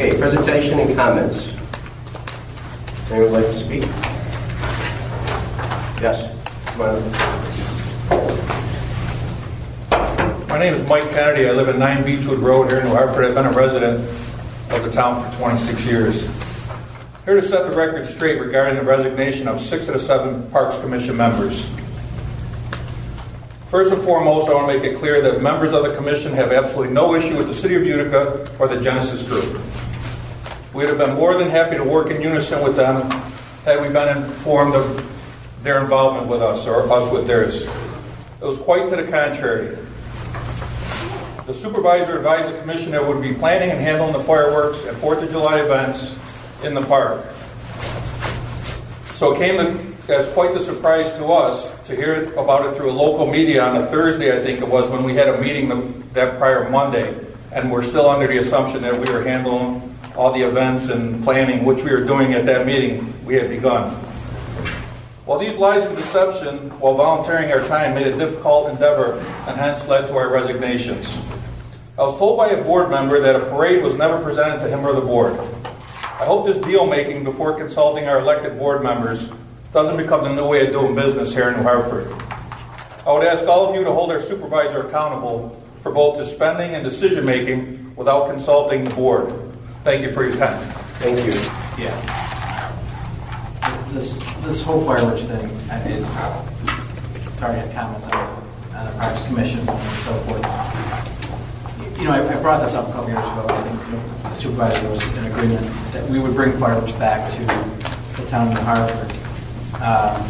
Okay, presentation and comments. Anyone would like to speak? Yes. My name is Mike Kennedy. I live at 9 Beechwood Road here in New Hartford. I've been a resident of the town for 26 years. Here to set the record straight regarding the resignation of six of the seven Parks Commission members. First and foremost, I want to make it clear that members of the Commission have absolutely no issue with the City of Utica or the Genesis Group. We would have been more than happy to work in unison with them had we been informed of their involvement with us or us with theirs. It was quite to the contrary. The supervisor advised the commission that would be planning and handling the fireworks and Fourth of July events in the park. So it came as quite the surprise to us to hear about it through a local media on a Thursday, I think it was, when we had a meeting that prior Monday, and we're still under the assumption that we were handling all the events and planning, which we were doing at that meeting, we had begun. While these lies of deception, while volunteering our time, made a difficult endeavor and hence led to our resignations. I was told by a board member that a parade was never presented to him or the board. I hope this deal making before consulting our elected board members doesn't become the new way of doing business here in New Hartford. I would ask all of you to hold our supervisor accountable for both his spending and decision making without consulting the board. Thank you for your time. Thank you. Yeah. This, this whole fireworks thing is, sorry, I had comments on, on the Parks Commission and so forth. You know, I, I brought this up a couple years ago. I think, you know, the supervisor was in agreement that we would bring fireworks back to the town of New Hartford. Um,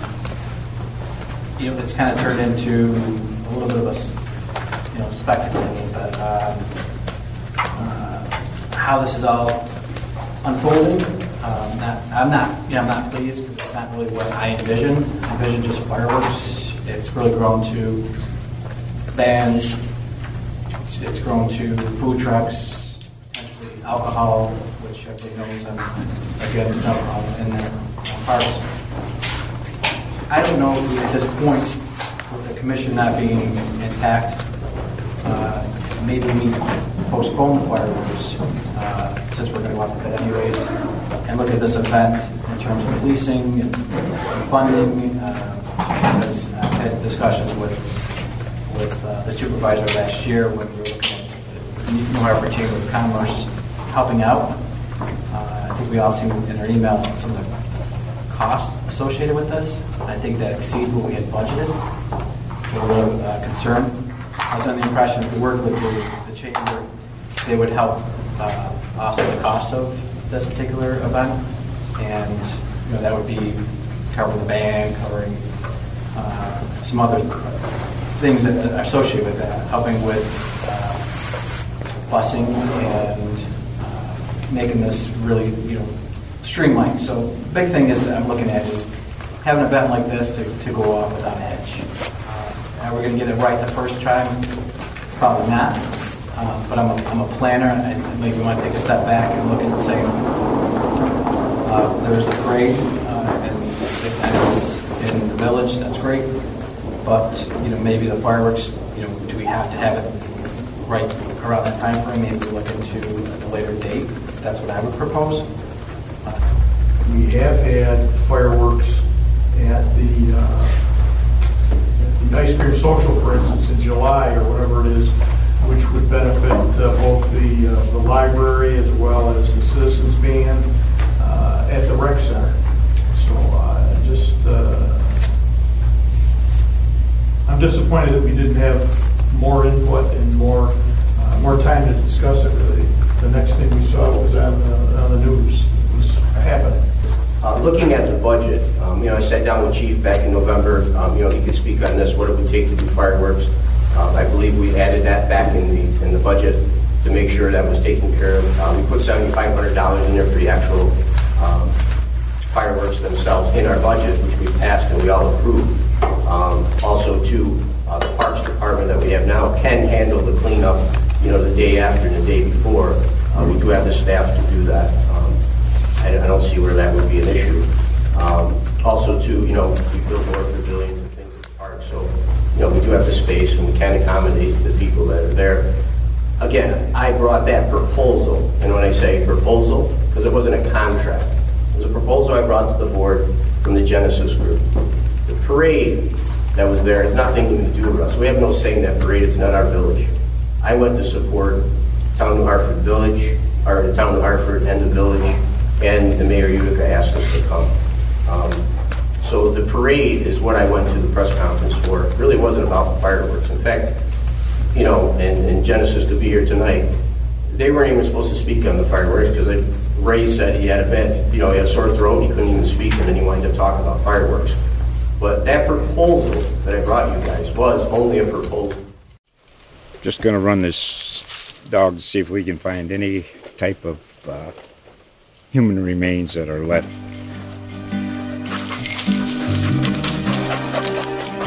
You know, it's kind of turned into a little bit of a you know, spectacle, but, um, how this is all unfolding. Um, not, I'm not, know, I'm not pleased because it's not really what I envisioned. I envisioned just fireworks. It's really grown to bands. It's, it's grown to food trucks, potentially alcohol, which everybody knows I'm against alcohol in their parks. I don't know at this point, with the commission not being intact, uh, maybe we postpone the fireworks, uh, since we're going to go out to bid anyways, and look at this event in terms of policing and funding. uh, I've had discussions with, with uh, the supervisor last year when we were looking at the New Hartford Chamber of Commerce helping out. Uh, I think we all seen in our email some of the cost associated with this. I think that exceeds what we had budgeted. So a little uh, concerned. I was under the impression if we worked with the, the chamber, they would help uh, offset the cost of this particular event. And, you know, that would be covering the band, covering uh, some other things that are associated with that, helping with uh, busing and uh, making this really, you know, streamlined. So big thing is that I'm looking at is have an event like this to, to go off without a hitch. Uh, Are we going to get it right the first time? Probably not. Uh, But I'm a, I'm a planner, and maybe want to take a step back and look and say, uh, there's the parade, uh, and if in the village, that's great. But, you know, maybe the fireworks, you know, do we have to have it right around that time frame? Maybe look into a later date. That's what I would propose. We have had fireworks at the, uh, at the ice cream social, for instance, in July or whatever it is, which would benefit uh, both the, uh, the library as well as the citizens band uh, at the rec center. So uh, just, uh, I'm disappointed that we didn't have more input and more, uh, more time to discuss it, really. The next thing we saw was on the, on the news. It was happening. Uh, Looking at the budget, um, you know, I sat down with Chief back in November, um, you know, he could speak on this, what it would take to do fireworks. Uh, I believe we added that back in the, in the budget. to make sure that was taken care of. Uh, We put $7,500 in there for the actual um, fireworks themselves in our budget, which we passed and we all approved. Um, Also, too, uh, the Parks Department that we have now can handle the cleanup, you know, the day after and the day before. Uh, We do have the staff to do that. Um, I I don't see where that would be an issue. Um, Also, too, you know, we build more pavilions and things at the park, so, you know, we do have the space and we can accommodate the people that are there. Again, I brought that proposal, and when I say proposal, because it wasn't a contract, it was a proposal I brought to the board from the Genesis Group. The parade that was there has nothing to do with us. We have no say in that parade, it's not our village. I went to support Town New Hartford Village, or the Town of New Hartford and the village, and the Mayor Utica asked us to come. Um, So the parade is what I went to the press conference for. It really wasn't about the fireworks. In fact, you know, and, and Genesis could be here tonight, they weren't even supposed to speak on the fireworks because Ray said he had a bad, you know, he had a sore throat, he couldn't even speak, and then he wanted to talk about fireworks. But that proposal that I brought you guys was only a proposal. Just gonna run this dog to see if we can find any type of uh, human remains that are left.